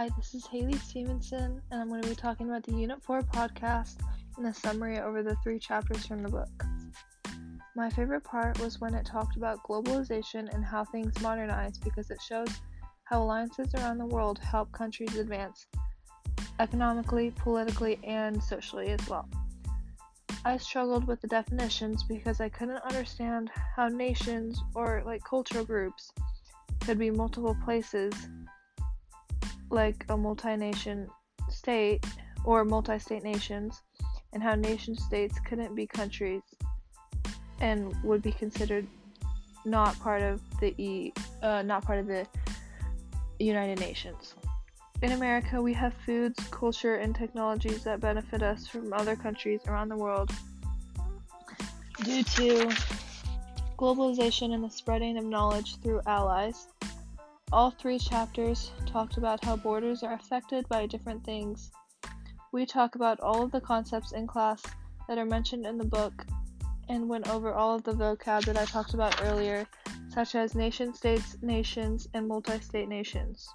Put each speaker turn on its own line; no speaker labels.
Hi, this is Haley Stevenson, and I'm going to be talking about the Unit 4 podcast and the summary over the three chapters from the book. My favorite part was when it talked about globalization and how things modernize because it shows how alliances around the world help countries advance economically, politically, and socially as well. I struggled with the definitions because I couldn't understand how nations or like cultural groups could be multiple places like a multi-nation state or multi-state nations and how nation states couldn't be countries and would be considered not part of the e uh, not part of the United Nations. In America, we have foods, culture, and technologies that benefit us from other countries around the world due to globalization and the spreading of knowledge through allies. All three chapters talked about how borders are affected by different things. We talk about all of the concepts in class that are mentioned in the book and went over all of the vocab that I talked about earlier, such as nation states, nations, and multi state nations.